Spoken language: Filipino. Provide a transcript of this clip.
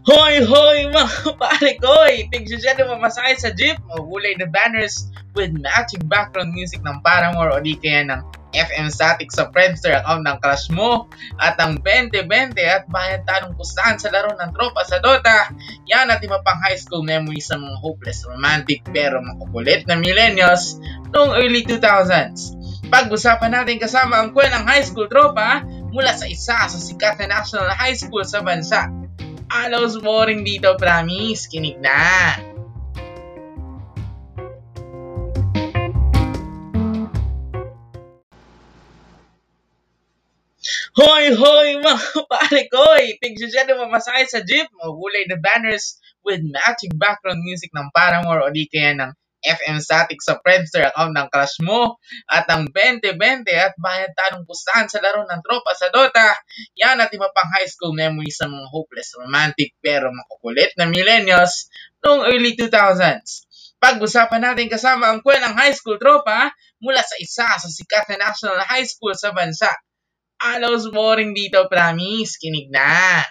Hoy, hoy, mga pare koy! Tigsisyado mamasakay sa jeep, mahulay na banners with matching background music ng Paramore o di kaya ng FM Static sa Friendster account ng crush mo at ang 2020 at bayad tanong pustahan sa laro ng tropa sa Dota. Yan at iba pang high school memories ng mga hopeless romantic pero makukulit na millennials noong early 2000s. Pag-usapan natin kasama ang kwen ng high school tropa mula sa isa sa sikat na national high school sa bansa Alos boring dito, promise. Kinig na. Hoy, hoy, mga pare koy! Tigsisyado mamasakay sa jeep, mahulay na banners with matching background music ng Paramore o di kaya ng FM Static sa Friendster account ng crush mo at ang 2020 at bayad tanong pustahan sa laro ng tropa sa Dota. Yan at iba pang high school memories ng mga hopeless romantic pero makukulit na millennials noong early 2000s. Pag-usapan natin kasama ang kwen ng high school tropa mula sa isa sa sikat na national high school sa bansa. Alos boring dito, promise. Kinig na.